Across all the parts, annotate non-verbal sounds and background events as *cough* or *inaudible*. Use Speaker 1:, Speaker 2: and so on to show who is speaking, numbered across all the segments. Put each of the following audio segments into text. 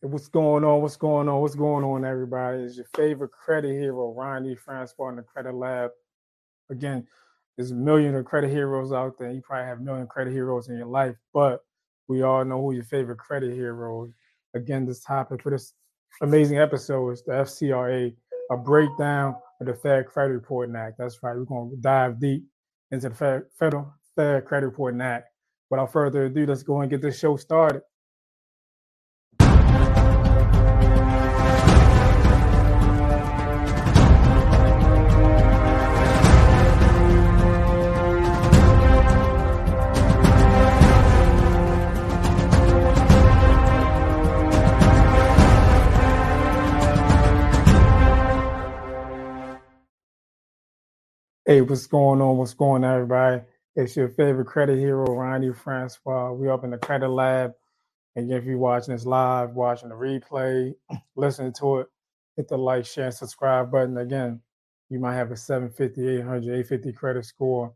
Speaker 1: What's going on? What's going on? What's going on, everybody? It's your favorite credit hero, Ronnie. Francois in the Credit Lab. Again, there's a million of credit heroes out there. You probably have a million credit heroes in your life, but we all know who your favorite credit hero is. Again, this topic for this amazing episode is the FCRA, a breakdown of the Fair Credit Reporting Act. That's right. We're going to dive deep into the Federal Fair Credit Reporting Act. Without further ado, let's go and get this show started. Hey, what's going on? What's going on, everybody? It's your favorite credit hero, Ronnie Francois. We up in the credit lab. And if you're watching this live, watching the replay, *clears throat* listening to it, hit the like, share, and subscribe button. Again, you might have a 750, 800, 850 credit score,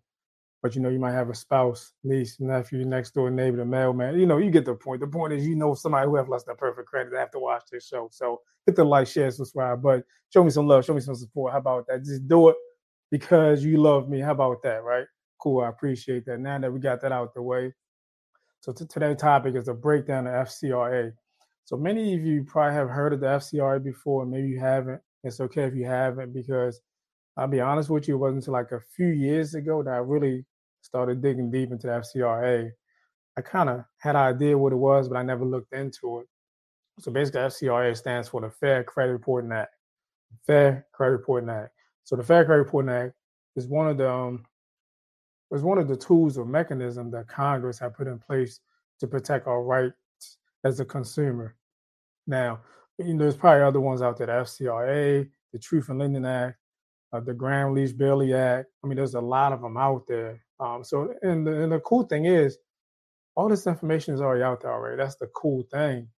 Speaker 1: but you know, you might have a spouse, niece, nephew, next door neighbor, the mailman. You know, you get the point. The point is, you know, somebody who has less than perfect credit have to watch this show. So hit the like, share, subscribe button. Show me some love, show me some support. How about that? Just do it because you love me. How about that, right? Cool. I appreciate that. Now that we got that out the way. So t- today's topic is a breakdown of FCRA. So many of you probably have heard of the FCRA before, maybe you haven't. It's okay if you haven't because I'll be honest with you, it wasn't until like a few years ago that I really started digging deep into the FCRA. I kind of had an idea what it was, but I never looked into it. So basically, FCRA stands for the Fair Credit Reporting Act. Fair Credit Reporting Act. So the Fair Credit Reporting Act is one of the um, was one of the tools or mechanism that Congress had put in place to protect our rights as a consumer. Now, you know, there's probably other ones out there: the FCRA, the Truth in Lending Act, uh, the Gramm-Leach-Bliley Act. I mean, there's a lot of them out there. Um, so, and the, and the cool thing is, all this information is already out there already. That's the cool thing.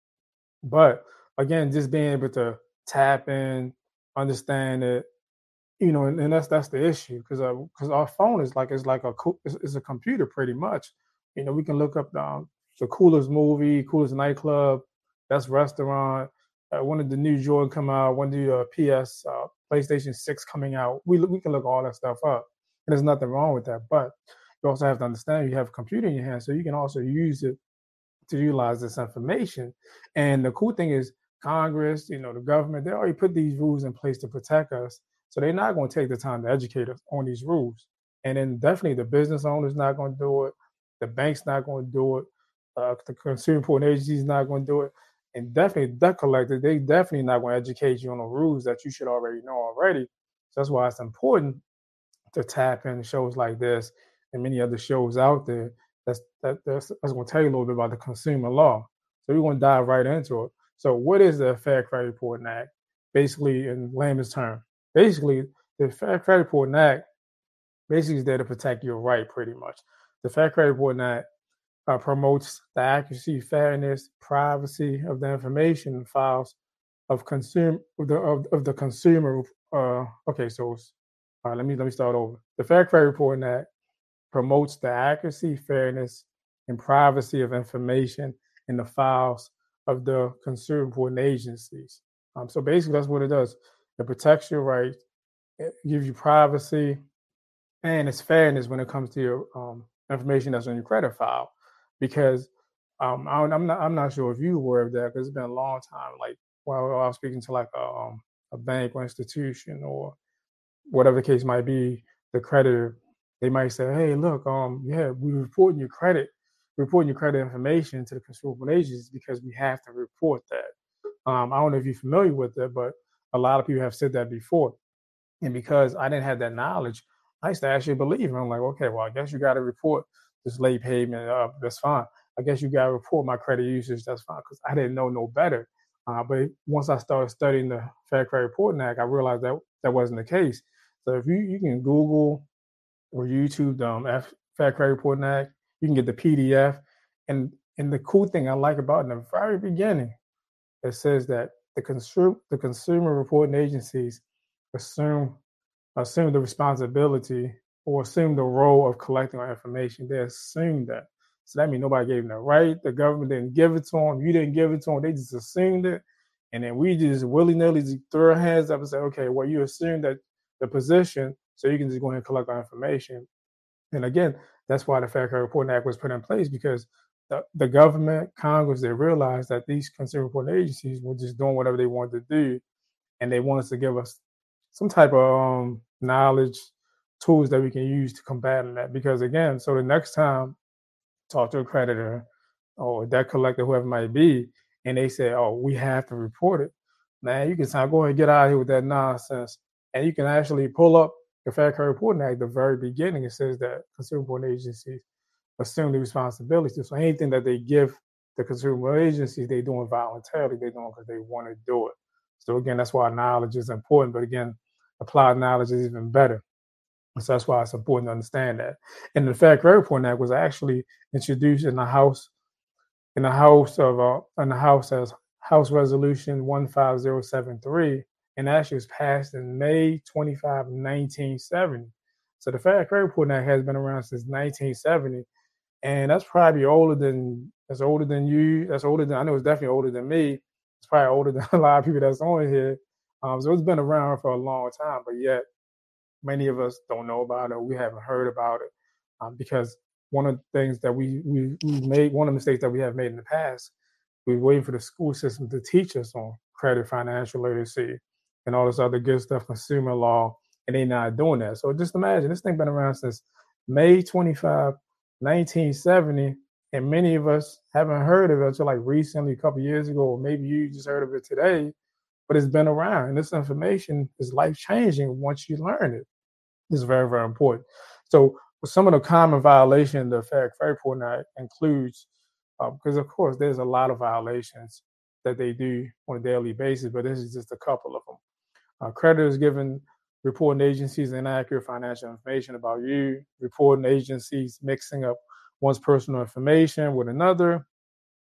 Speaker 1: But again, just being able to tap in, understand it, you know, and, and that's that's the issue because because uh, our phone is like it's like a it's, it's, a computer pretty much. You know, we can look up the, um, the coolest movie, coolest nightclub, best restaurant. Uh, when did the new Jordan come out? When did uh, PS uh, PlayStation Six coming out? We we can look all that stuff up, and there's nothing wrong with that. But you also have to understand you have a computer in your hand, so you can also use it to utilize this information. And the cool thing is, Congress, you know, the government, they already put these rules in place to protect us so they're not going to take the time to educate us on these rules. And then definitely the business owner's not going to do it. The bank's not going to do it. Uh, the consumer reporting agency is not going to do it. And definitely debt collector, they definitely not going to educate you on the rules that you should already know already. So that's why it's important to tap in shows like this and many other shows out there that's that, that's, that's going to tell you a little bit about the consumer law. So we're going to dive right into it. So what is the Fair Credit Reporting Act? Basically, in layman's terms, basically the Fair Credit Reporting Act basically is there to protect your right, pretty much. The Fair Credit Reporting Act uh, promotes the accuracy, fairness, privacy of the information files of consumer of the of, of the consumer. Uh, okay, so right, let me let me start over. The Fair Credit Reporting Act promotes the accuracy, fairness, and privacy of information in the files of the consumer reporting agencies. Um, so basically, that's what it does. It protects your rights, it gives you privacy, and it's fairness when it comes to your um, information that's on your credit file. Because um, I, am not I'm not sure if you were aware of that because it's been a long time. Like while I was speaking to like a, um, a bank or institution or whatever the case might be, the creditor, they might say, "Hey, look, um, yeah, we're reporting your credit, reporting your credit information to the consumer agencies because we have to report that." Um, I don't know if you're familiar with it, but a lot of people have said that before. And because I didn't have that knowledge, I used to actually believe. I'm like, okay, well, I guess you got to report this late payment. Uh, that's fine. I guess you got to report my credit usage. That's fine because I didn't know no better. Uh, but once I started studying the Fair Credit Reporting Act, I realized that that wasn't the case. So if you, you can Google or YouTube the um, F, Fair Credit Reporting Act, you can get the PDF. And and the cool thing I like about it in the very beginning, it says that the consumer the consumer reporting agencies assume assume the responsibility or assume the role of collecting our information. They assume that. So that means nobody gave them the right. The government didn't give it to them. You didn't give it to them. They just assumed it. And then we just willy nilly throw our hands up and say, okay, well, you assume that the position, so you can just go ahead and collect our information. And again, that's why the Fair Credit Reporting Act was put in place because the, the government, Congress, they realized that these consumer reporting agencies were just doing whatever they wanted to do. And they wanted to give us some type of um, knowledge, tools that we can use to combat that. Because again, so the next time talk to a creditor or debt collector, whoever might be, and they say, "Oh, we have to report it," man, you can say, "Go ahead and get out of here with that nonsense," and you can actually pull up the Fair Credit Reporting Act. The very beginning, it says that consumer reporting agencies assume the responsibility. So anything that they give the consumer agencies, they're doing voluntarily. They're doing because they want to do it. So again, that's why knowledge is important. But again, applied knowledge is even better. So that's why it's important to understand that. And the Fair Credit Reporting Act was actually introduced in the House, in the House of, uh, in the House as House Resolution 15073, and actually was passed in May 25, 1970. So the Fair Credit Reporting Act has been around since 1970, and that's probably older than that's older than you. That's older than I know. It's definitely older than me. It's probably older than *laughs* a lot of people that's on here. Um, so it's been around for a long time, but yet many of us don't know about it. We haven't heard about it um, because one of the things that we we we made one of the mistakes that we have made in the past, we were waiting for the school system to teach us on credit, financial literacy, and all this other good stuff, consumer law, and they're not doing that. So just imagine this thing been around since May 25, 1970, and many of us haven't heard of it until like recently, a couple years ago, or maybe you just heard of it today. But it's been around, and this information is life changing once you learn it. It's very, very important. So some of the common violations the Fair Credit Reporting Act includes, because uh, of course there's a lot of violations that they do on a daily basis, but this is just a couple of them. Uh, creditors giving reporting agencies inaccurate financial information about you, reporting agencies mixing up one's personal information with another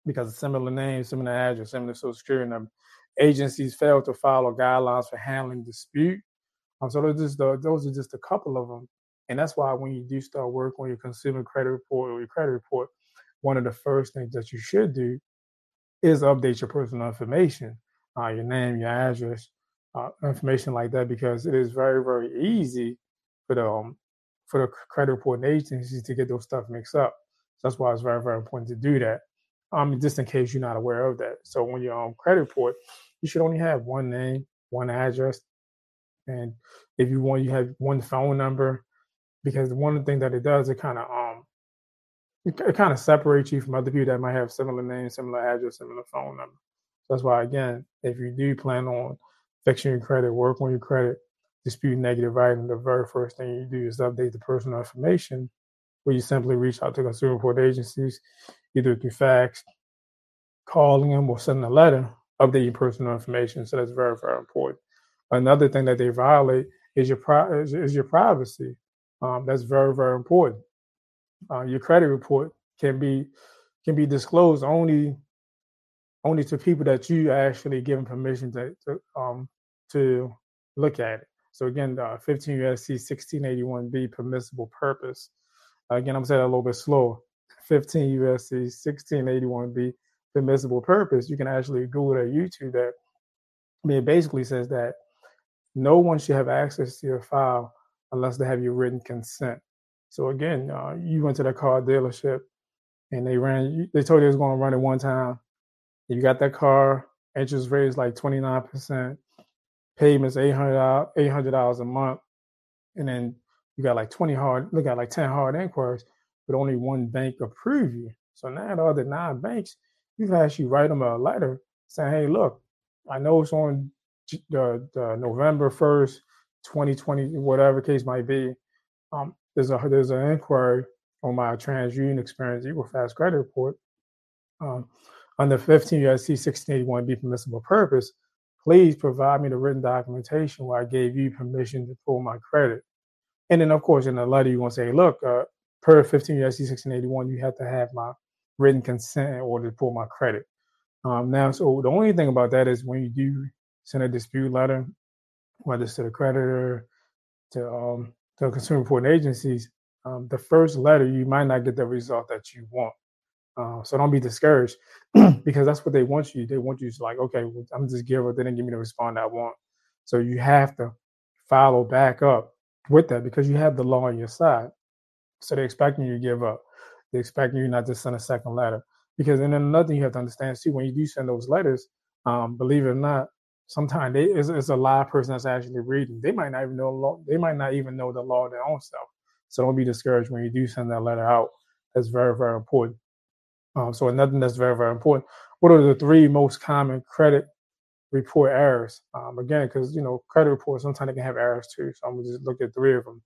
Speaker 1: because of similar names, similar address, similar social security number. Agencies fail to follow guidelines for handling dispute. Um, so those, just the, those are just a couple of them. And that's why when you do start work on your consumer credit report or your credit report, one of the first things that you should do is update your personal information, uh, your name, your address, uh, information like that because it is very very easy for the um, for the credit reporting agencies to get those stuff mixed up. So that's why it's very very important to do that. Um, just in case you're not aware of that. So when you're on credit report, you should only have one name, one address, and if you want, you have one phone number because one thing that it does, it kind of um, it, it kind of separates you from other people that might have similar names, similar address, similar phone number. So that's why again, if you do plan on fixing your credit, work on your credit, dispute negative item, the very first thing you do is update the personal information where you simply reach out to consumer report agencies, either through fax, calling them, or sending a letter, update your personal information. So that's very, very important. Another thing that they violate is your pri- is, is your privacy. Um, that's very, very important. Uh, your credit report can be can be disclosed only only to people that you actually given permission to, to um, to look at it. So again, uh, 15 USC 1681B permissible purpose. Again, I'm saying a little bit slower. 15 USC 1681B permissible purpose. You can actually Google that YouTube that. I mean, it basically says that no one should have access to your file unless they have your written consent. So again, uh, you went to that car dealership and they ran. They told you it was going to run it one time. You got that car. Interest rate is like 29 percent payments eight hundred dollars a month, and then you got like twenty hard, look at like ten hard inquiries, but only one bank approve you. So now the other nine banks, you can actually write them a letter saying, "Hey, look, I know it's on the, the November first, twenty twenty, whatever case might be. Um, there's a there's an inquiry on my TransUnion Experian Equifax credit report." Um, under 15 USC 1681B permissible purpose, please provide me the written documentation where I gave you permission to pull my credit. And then, of course, in the letter, you're going to say, look, uh, per 15 USC 1681, you have to have my written consent in order to pull my credit. Um, now, so the only thing about that is when you do send a dispute letter, whether it's to the creditor, to um, to consumer reporting agencies, um, the first letter you might not get the result that you want. Uh, so don't be discouraged *clears throat* because that's what they want you. They want you to like, okay, well, I'm just give up. They didn't give me the response I want. So you have to follow back up with that because you have the law on your side. So they're expecting you to give up. They're expecting you not to send a second letter. Because then another thing you have to understand too, when you do send those letters, um, believe it or not, sometimes they it's, it's, a live person that's actually reading. They might not even know law. They might not even know the law their own self. So don't be discouraged when you do send that letter out. That's very very important. Um, so another that's very very important. What are the three most common credit report errors? Um, again, because you know credit reports sometimes they can have errors too. So I'm gonna just look at three of them.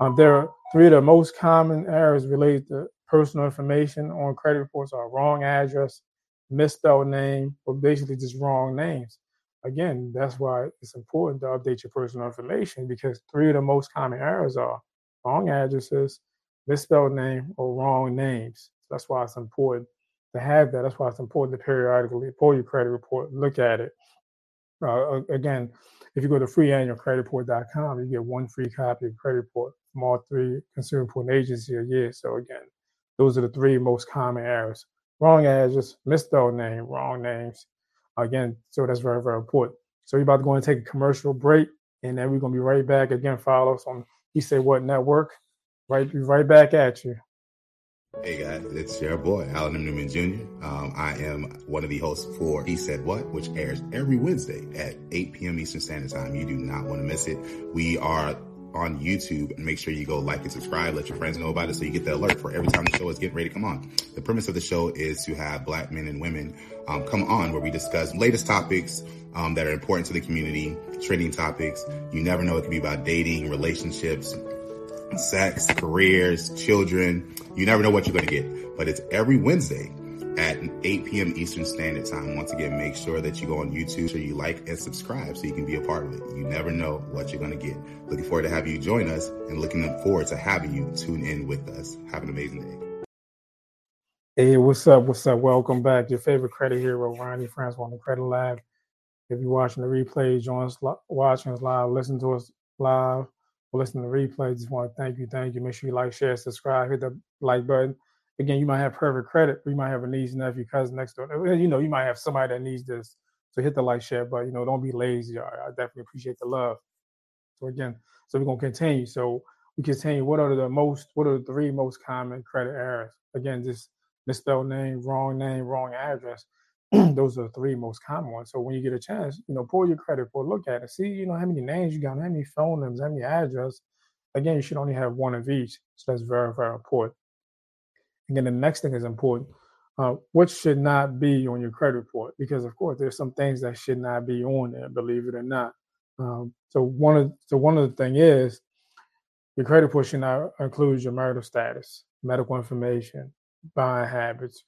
Speaker 1: Um, there are three of the most common errors related to personal information on credit reports are wrong address, misspelled name, or basically just wrong names. Again, that's why it's important to update your personal information because three of the most common errors are wrong addresses, misspelled name, or wrong names. That's why it's important to have that. That's why it's important to periodically pull your credit report, look at it. Uh, again, if you go to freeannualcreditreport.com, you get one free copy of credit report from all three consumer reporting agencies a year. So again, those are the three most common errors. Wrong address, misspelled name, wrong names. Again, so that's very, very important. So we're about to go and take a commercial break, and then we're gonna be right back. Again, follow us on He Said What Network. Right, be right back at you.
Speaker 2: Hey guys, it's your boy Alan M. Newman Jr. Um, I am one of the hosts for He Said What, which airs every Wednesday at 8 p.m. Eastern Standard Time. You do not want to miss it. We are on YouTube and make sure you go like and subscribe. Let your friends know about it so you get the alert for every time the show is getting ready to come on. The premise of the show is to have black men and women um, come on where we discuss latest topics um, that are important to the community, trending topics. You never know. It could be about dating, relationships, sex, careers, children. You never know what you're going to get, but it's every Wednesday at 8 p.m. Eastern Standard Time. Once again, make sure that you go on YouTube, so you like and subscribe so you can be a part of it. You never know what you're going to get. Looking forward to having you join us and looking forward to having you tune in with us. Have an amazing day.
Speaker 1: Hey, what's up? What's up? Welcome back. Your favorite credit hero, Ronnie Francois on the Credit Lab. If you're watching the replay, join us, watching us live, listen to us live, or listen to the replay. Just want to thank you, thank you. Make sure you like, share, subscribe, hit the like button again, you might have perfect credit, you might have a niece, nephew, cousin next door. You know, you might have somebody that needs this. So hit the like, share, but you know, don't be lazy. I, I definitely appreciate the love. So again, so we're gonna continue. So we continue. What are the most? What are the three most common credit errors? Again, just misspelled name, wrong name, wrong address. *clears throat* Those are the three most common ones. So when you get a chance, you know, pull your credit report, look at it, see, you know, how many names you got, how many phone numbers, how many address. Again, you should only have one of each. So that's very, very important. Again, the next thing is important. Uh, what should not be on your credit report? Because of course, there's some things that should not be on there, believe it or not. Um, so one of so one of the thing is your credit report should not include your marital status, medical information, buying habits,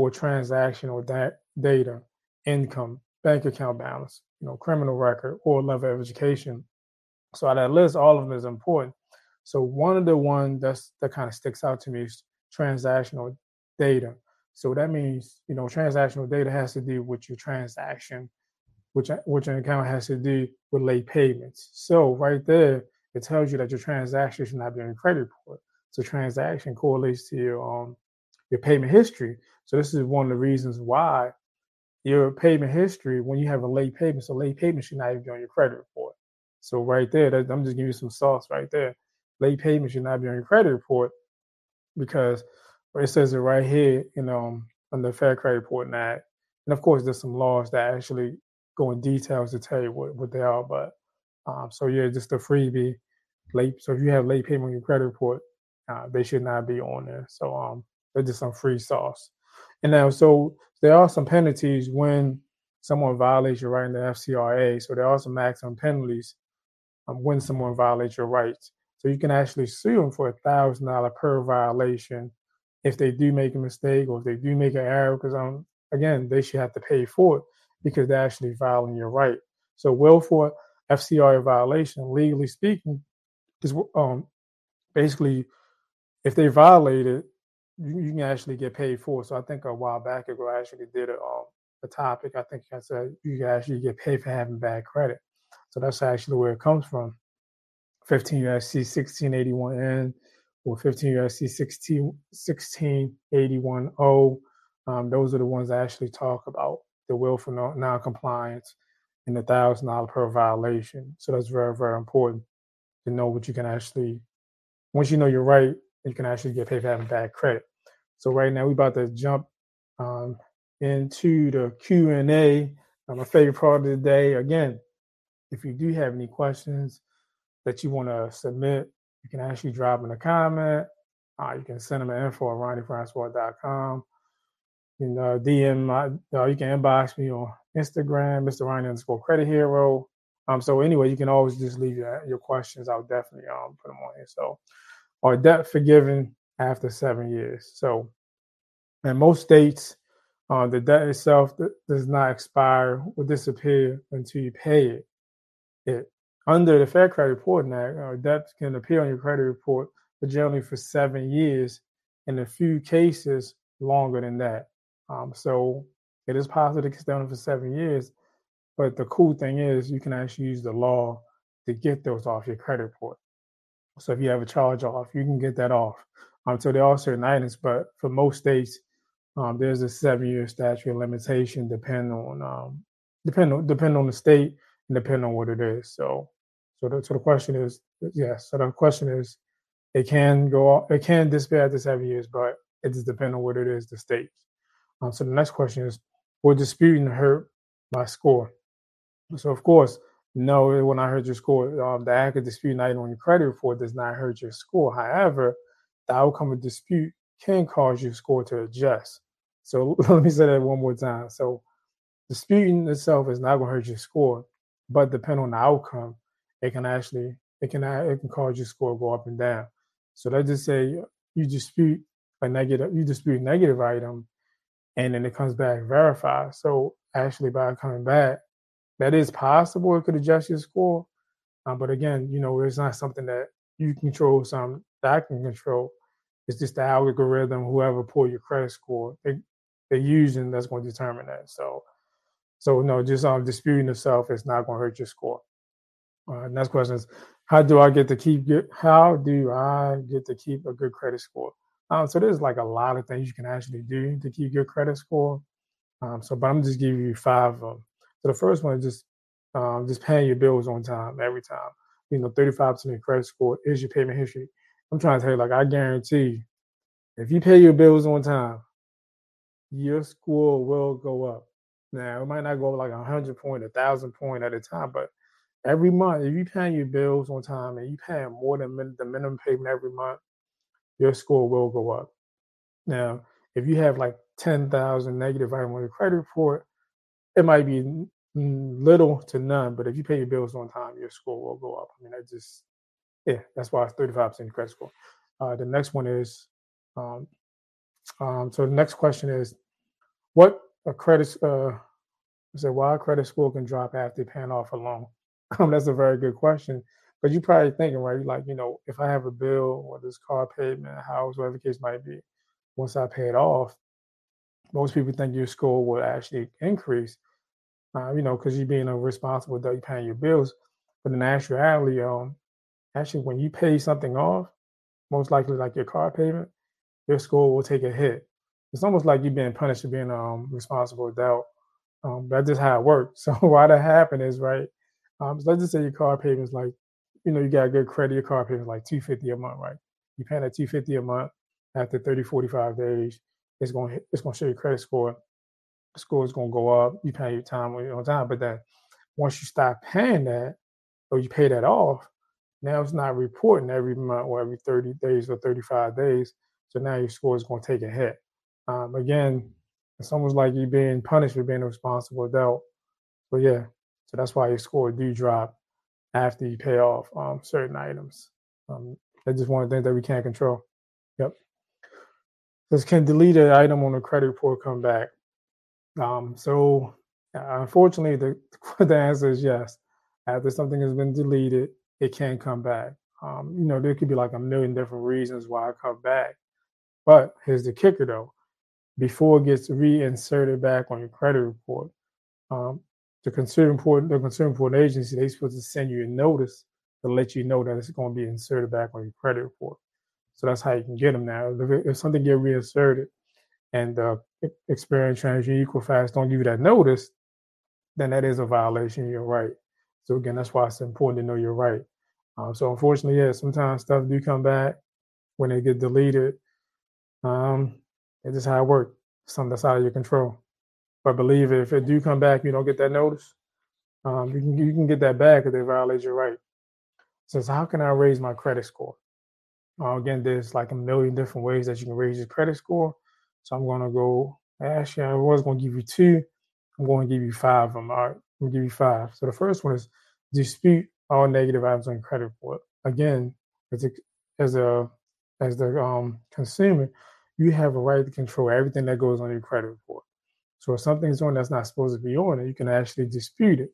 Speaker 1: or transactional da- data, income, bank account balance, you know, criminal record, or level of education. So that list, all of them is important. So one of the ones that's that kind of sticks out to me is transactional data. So that means, you know, transactional data has to do with your transaction, which which an account has to do with late payments. So right there, it tells you that your transaction should not be on your credit report. So transaction correlates to your um your payment history. So this is one of the reasons why your payment history, when you have a late payment, so late payment should not even be on your credit report. So right there, that, I'm just giving you some sauce right there. Late payment should not be on your credit report because it says it right here in um on the Fair Credit Reporting Act. And of course, there's some laws that actually go in details to tell you what, what they are. But um, so yeah, just a freebie late. So if you have late payment on your credit report, uh, they should not be on there. So um, they're just some free sauce. And now, so there are some penalties when someone violates your right in the FCRA. So there are some maximum penalties um, when someone violates your rights. So you can actually sue them for a thousand dollar per violation if they do make a mistake or if they do make an error. Because um, again, they should have to pay for it because they're actually violating your right. So willful FCRA violation, legally speaking, is um basically if they violate it, you, you, can actually get paid for. So I think a while back ago, I actually did a, um, a topic. I think I said you can actually get paid for having bad credit. So that's actually where it comes from. 15 USC 1681N or 15 USC 16, 1681O. Um, those are the ones that actually talk about the willful non-compliance and the thousand dollar per violation. So that's very, very important to know what you can actually. Once you know you're right, you can actually get paid for having bad credit. So right now we're about to jump um, into the Q and A. Uh, my favorite part of the day. Again, if you do have any questions that you want to submit, you can actually drop in a comment. Uh, you can send them at info at ronniefrancois.com. You know, DM my, uh, you can inbox me on Instagram, Mr. Ronnie underscore credit hero. Um, so anyway, you can always just leave your, your questions. I'll definitely um put them on here. So, are debt forgiven after seven years? So, in most states, uh, the debt itself does not expire or disappear until you pay it. It under the Fair Credit Reporting Act, uh, debts can appear on your credit report, but generally for seven years, in a few cases longer than that. Um, so it is possible to extend it for seven years, but the cool thing is you can actually use the law to get those off your credit report. So if you have a charge off, you can get that off. Um, so there are certain items, but for most states, um, there's a seven-year statute of limitation, depending on um, depend on depend on the state and depend on what it is. So, so the, so the question is, yes. So the question is, it can go, it can disappear after seven years, but it just depends on what it is, the state. Um, so the next question is, will disputing hurt my score? So of course, no, will not hurt your score. Um, the act of disputing item on your credit report does not hurt your score. However, the outcome of dispute can cause your score to adjust. So *laughs* let me say that one more time. So disputing itself is not going to hurt your score, but depending on the outcome, it can actually it can it can cause your score to go up and down. So let's just say you dispute a negative you dispute a negative item, and then it comes back verified. So actually, by coming back, that is possible. It could adjust your score, um, but again, you know, it's not something that you control. Some that I can control. It's just the algorithm, whoever pull your credit score, they, they're using that's going to determine that. So, so no, just um, disputing yourself is not going to hurt your score. Uh, next question is, how do I get to keep good? How do I get to keep a good credit score? Um, so there's like a lot of things you can actually do to keep your credit score. Um, so, but I'm just giving you five of them. So the first one is just um, just paying your bills on time every time. You know, 35% of your credit score is your payment history. I'm trying to tell you, like I guarantee, if you pay your bills on time, your score will go up. Now it might not go up like a hundred point, a thousand point at a time, but every month, if you pay your bills on time and you pay more than min- the minimum payment every month, your score will go up. Now, if you have like 10,000 negative item on your credit report, it might be little to none, but if you pay your bills on time, your score will go up. I mean, that just, yeah, that's why it's 35% credit score. Uh, the next one is, um, um, so the next question is, what a credit, uh, so why a credit score can drop after paying off a loan? *laughs* Um, that's a very good question. But you're probably thinking, right? Like, you know, if I have a bill or this car payment, house, whatever the case might be, once I pay it off, most people think your score will actually increase, uh, you know, because you're being a responsible you're paying your bills. But in actuality, um, actually, when you pay something off, most likely like your car payment, your score will take a hit. It's almost like you're being punished for being um, responsible adult. Um, that's just how it works. *laughs* So why that happen is right. Um, so let's just say your car payment is like, you know, you got good credit, your car payment is like 250 a month, right? You paying that 250 a month after 30, 45 days, it's gonna it's gonna show your credit score. The score is gonna go up. You pay your time on time, but then once you stop paying that or you pay that off, now it's not reporting every month or every 30 days or 35 days. So now your score is going to take a hit. Um, again, it's almost like you're being punished for being a responsible adult. But yeah, so that's why your score do drop after you pay off um, certain items. Um, that's just one the that we can't control. Yep. This can delete an item on the credit report come back. Um, so uh, unfortunately, the, *laughs* the answer is yes. After something has been deleted, it can come back. Um, you know, there could be like a million different reasons why it come back. But here's the kicker though. Before it gets reinserted back on your credit report, um, the consumer report, the consumer report agency, they're supposed to send you a notice to let you know that it's going to be inserted back on your credit report. So that's how you can get them now. If, if something get reinserted and uh, Experian TransUnion Equifax don't give you that notice, then that is a violation of your right. So again, that's why it's important to know your right. Um, so unfortunately, yeah, sometimes stuff do come back when they get deleted. Um, it's just how it works. Something that's out of your control. But believe it, if it do come back, you don't get that notice. Um, you can you can get that back if they violate your right. So, how can I raise my credit score? Uh, again, there's like a million different ways that you can raise your credit score. So I'm going to go. Actually, I was going to give you two. I'm going to give you five of them. All right, Going to give you five. So the first one is dispute all negative items on your credit report. Again, as a as a as the um, consumer, you have a right to control everything that goes on your credit report. So if something's on that's not supposed to be on it, you can actually dispute it.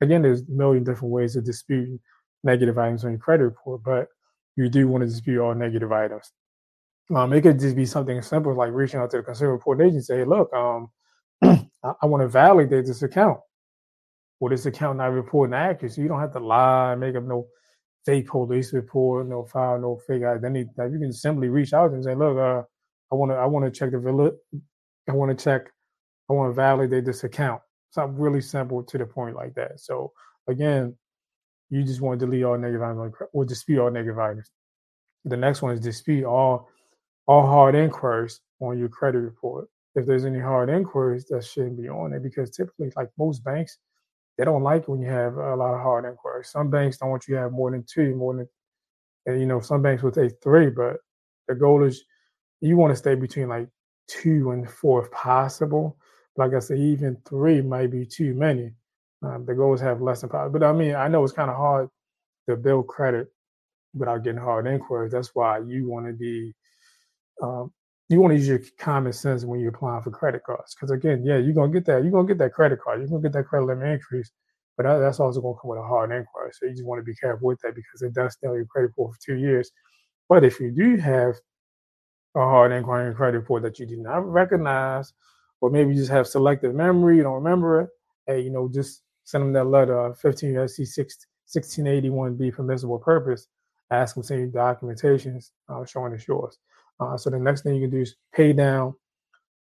Speaker 1: Again, there's a million different ways to dispute negative items on your credit report, but you do want to dispute all negative items. Um, it could just be something simple like reaching out to the consumer report agency and say, look, um, *clears throat* I, I want to validate this account. Well, this account not reporting accuracy. You don't have to lie, make up no fake police report, no file, no fake identity. You can simply reach out and say, look, uh, I want to, I want to check the. I want to check, I want to validate this account. Something really simple to the point like that. So again, you just want to delete all negative items or dispute all negative items. The next one is dispute all all hard inquiries on your credit report. If there's any hard inquiries, that shouldn't be on it because typically, like most banks, they don't like when you have a lot of hard inquiries. Some banks don't want you to have more than two, more than, and you know, some banks will take three, but the goal is you want to stay between like two and four if possible. Like I said, even three might be too many. Um, the is have less than five. But I mean, I know it's kind of hard to build credit without getting hard inquiries. That's why you want to be, um, you want to use your common sense when you're applying for credit cards. Because again, yeah, you're gonna get that. You're gonna get that credit card. You're gonna get that credit limit increase. But that, that's also gonna come with a hard inquiry. So you just want to be careful with that because it does stay on your credit report for two years. But if you do have a hard inquiry and credit report that you do not recognize, or maybe you just have selective memory, you don't remember it, hey, you know, just send them that letter, 15 USC 1681B for permissible purpose, ask them to send you documentations uh, showing it's yours. Uh, so the next thing you can do is pay down,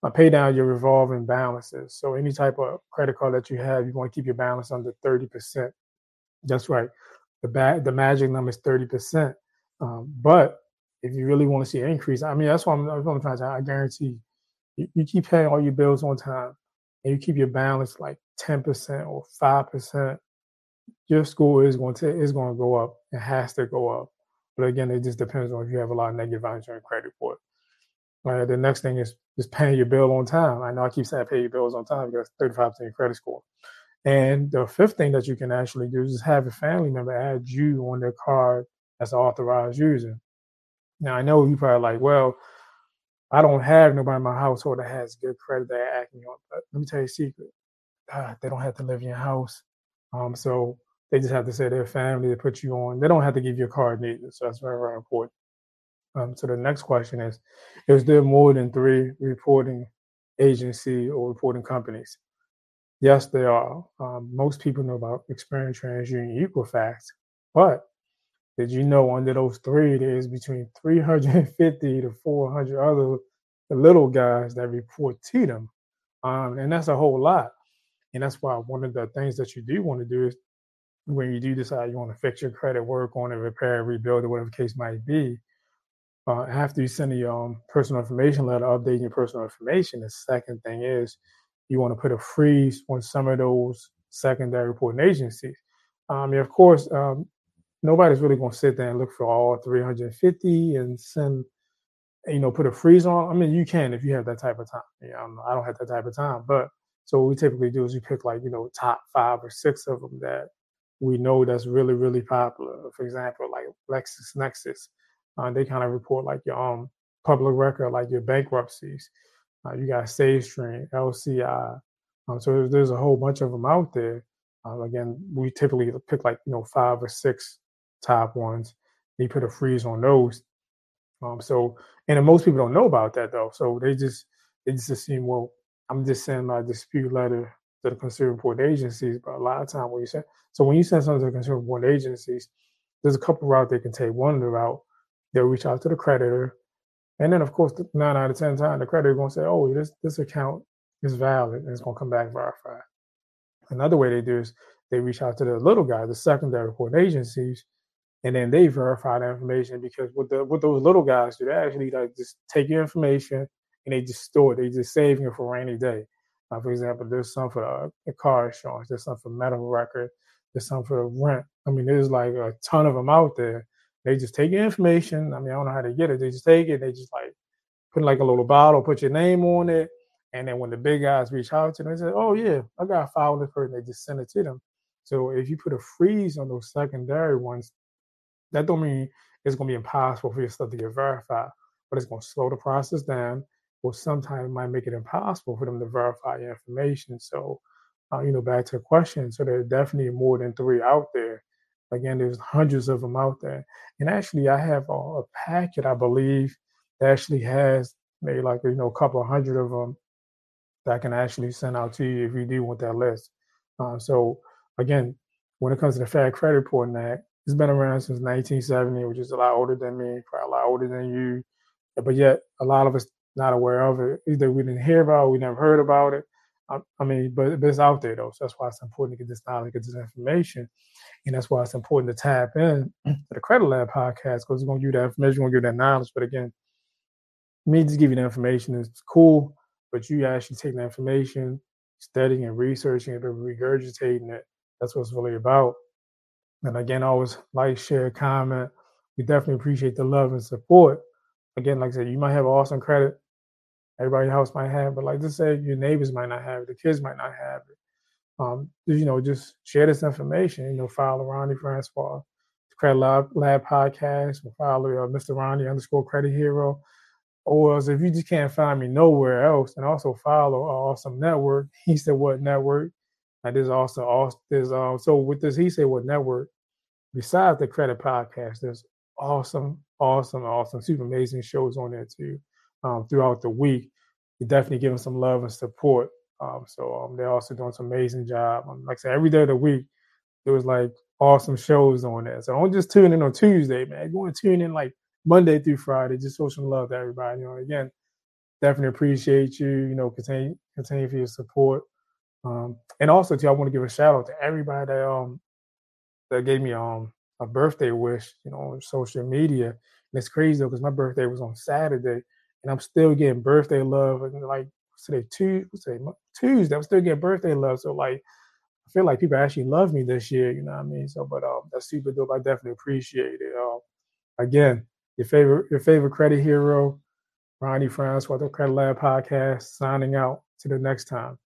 Speaker 1: uh, pay down your revolving balances. So any type of credit card that you have, you want to keep your balance under 30%. That's right. The ba- the magic number is 30%. Um, but if you really want to see an increase, I mean, that's what I'm, what I'm trying to. I guarantee you, you keep paying all your bills on time, and you keep your balance like 10% or 5%, your score is going to is going to go up. It has to go up. But again, it just depends on if you have a lot of negative on your credit report. Uh, the next thing is just paying your bill on time. I know I keep saying pay your bills on time because 35% your credit score. And the fifth thing that you can actually do is have a family member add you on their card as an authorized user. Now I know you probably like, well, I don't have nobody in my household that has good credit that acting on. But let me tell you a secret. God, they don't have to live in your house. Um, so they just have to say their family to put you on. They don't have to give you a card neither. So that's very, very important. Um, so the next question is, is there more than three reporting agency or reporting companies? Yes, there are. Um, most people know about Experian, TransUnion, Equifax, but did you know under those three, there's between 350 to 400 other little guys that report to them, um, and that's a whole lot. And that's why one of the things that you do want to do is when you do decide you want to fix your credit, work on it, repair, rebuild, or whatever the case might be, uh, after you send your um, personal information letter updating your personal information, the second thing is you want to put a freeze on some of those secondary reporting agencies. Um, and of course, um, nobody's really going to sit there and look for all 350 and send, you know, put a freeze on. I mean, you can if you have that type of time. You know, I don't have that type of time, but so what we typically do is we pick like, you know, top five or six of them that we know that's really, really popular. For example, like LexisNexis, uh, they kind of report like your um public record, like your bankruptcies. Uh, you got SageStream, LCI. Um, so there's, a whole bunch of them out there. Um, again, we typically pick like you know five or six top ones. You put a freeze on those. Um, so and most people don't know about that though. So they just they just assume well I'm just sending my dispute letter to the consumer report agencies. But a lot of time when you send, so when you send something to the consumer report agencies, there's a couple routes they can take. One the route they'll reach out to the creditor. And then, of course, nine out of 10 times, the creditor to say, oh, this, this account is valid and it's going to come back verified. Another way they do is they reach out to the little guys, the secondary reporting agencies, and then they verify the information because what the what those little guys do, they actually like just take your information and they just store it. They just saving it for rainy day. Uh, for example, there's some for uh, the car insurance, there's some for medical record, there's some for rent. I mean, there's like a ton of them out there. They just take your information. I mean, I don't know how they get it. They just take it. They just like put like a little bottle, put your name on it, and then when the big guys reach out to them, they say, "Oh yeah, I got a file with this person." They just send it to them. So if you put a freeze on those secondary ones, that don't mean it's going to be impossible for your stuff to get verified, but it's going to slow the process down or sometimes might make it impossible for them to verify information. So, uh, you know, back to the question, so there are definitely more than three out there. Again, there's hundreds of them out there. And actually, I have a, a packet, I believe, that actually has maybe like, you know, a couple of hundred of them that I can actually send out to you if you do want that list. Uh, so, again, when it comes to the Fair Credit Reporting Act, it's been around since 1970, which is a lot older than me, probably a lot older than you. But yet, a lot of us not aware of it. Either we didn't hear about it, we never heard about it. I, I mean, but, but, it's out there though. So that's why it's important to get this knowledge, get this information. And that's why it's important to tap in *clears throat* to the Credit Lab podcast because it's going to give you that information, going to give you that knowledge. But again, me just give you the information is cool, but you actually take the information, studying and researching it, regurgitating it. That's what it's really about. And again, always like, share, comment. We definitely appreciate the love and support. Again, like I said, you might have awesome credit everybody else might have, but like just say your neighbors might not have it, the kids might not have it. Um, you know, just share this information. You know, follow Ronnie Francois, the Credit Lab, Lab podcast, follow uh, Mr. Ronnie underscore Credit Hero. Or else if you just can't find me nowhere else, and also follow uh, Awesome Network. *laughs* He said what network? And there's also awesome. Um so with this he said what network. Besides the Credit Podcast, there's awesome, awesome, awesome, super amazing shows on there too um, throughout the week. You definitely give them some love and support. Um, so um, they're also doing some amazing job. Um, like I said, every day of the week, there was like awesome shows on there. So don't just tune in on Tuesday, man. Go and tune in like Monday through Friday. Just show some love to everybody. You know, again, definitely appreciate you. You know, continue continue for your support. Um, and also, too, I want to give a shout out to everybody that um that gave me um a birthday wish. You know, on social media. And it's crazy though because my birthday was on Saturday, and I'm still getting birthday love. And like today, Tuesday, Tuesday, I'm still getting birthday love. So like, I feel like people actually love me this year. You know what I mean? So, but um, that's super dope. I definitely appreciate it. Um, again, your favorite, your favorite credit hero, Ronnie Franz, Francois, the Credit Lab podcast. Signing out. To the next time.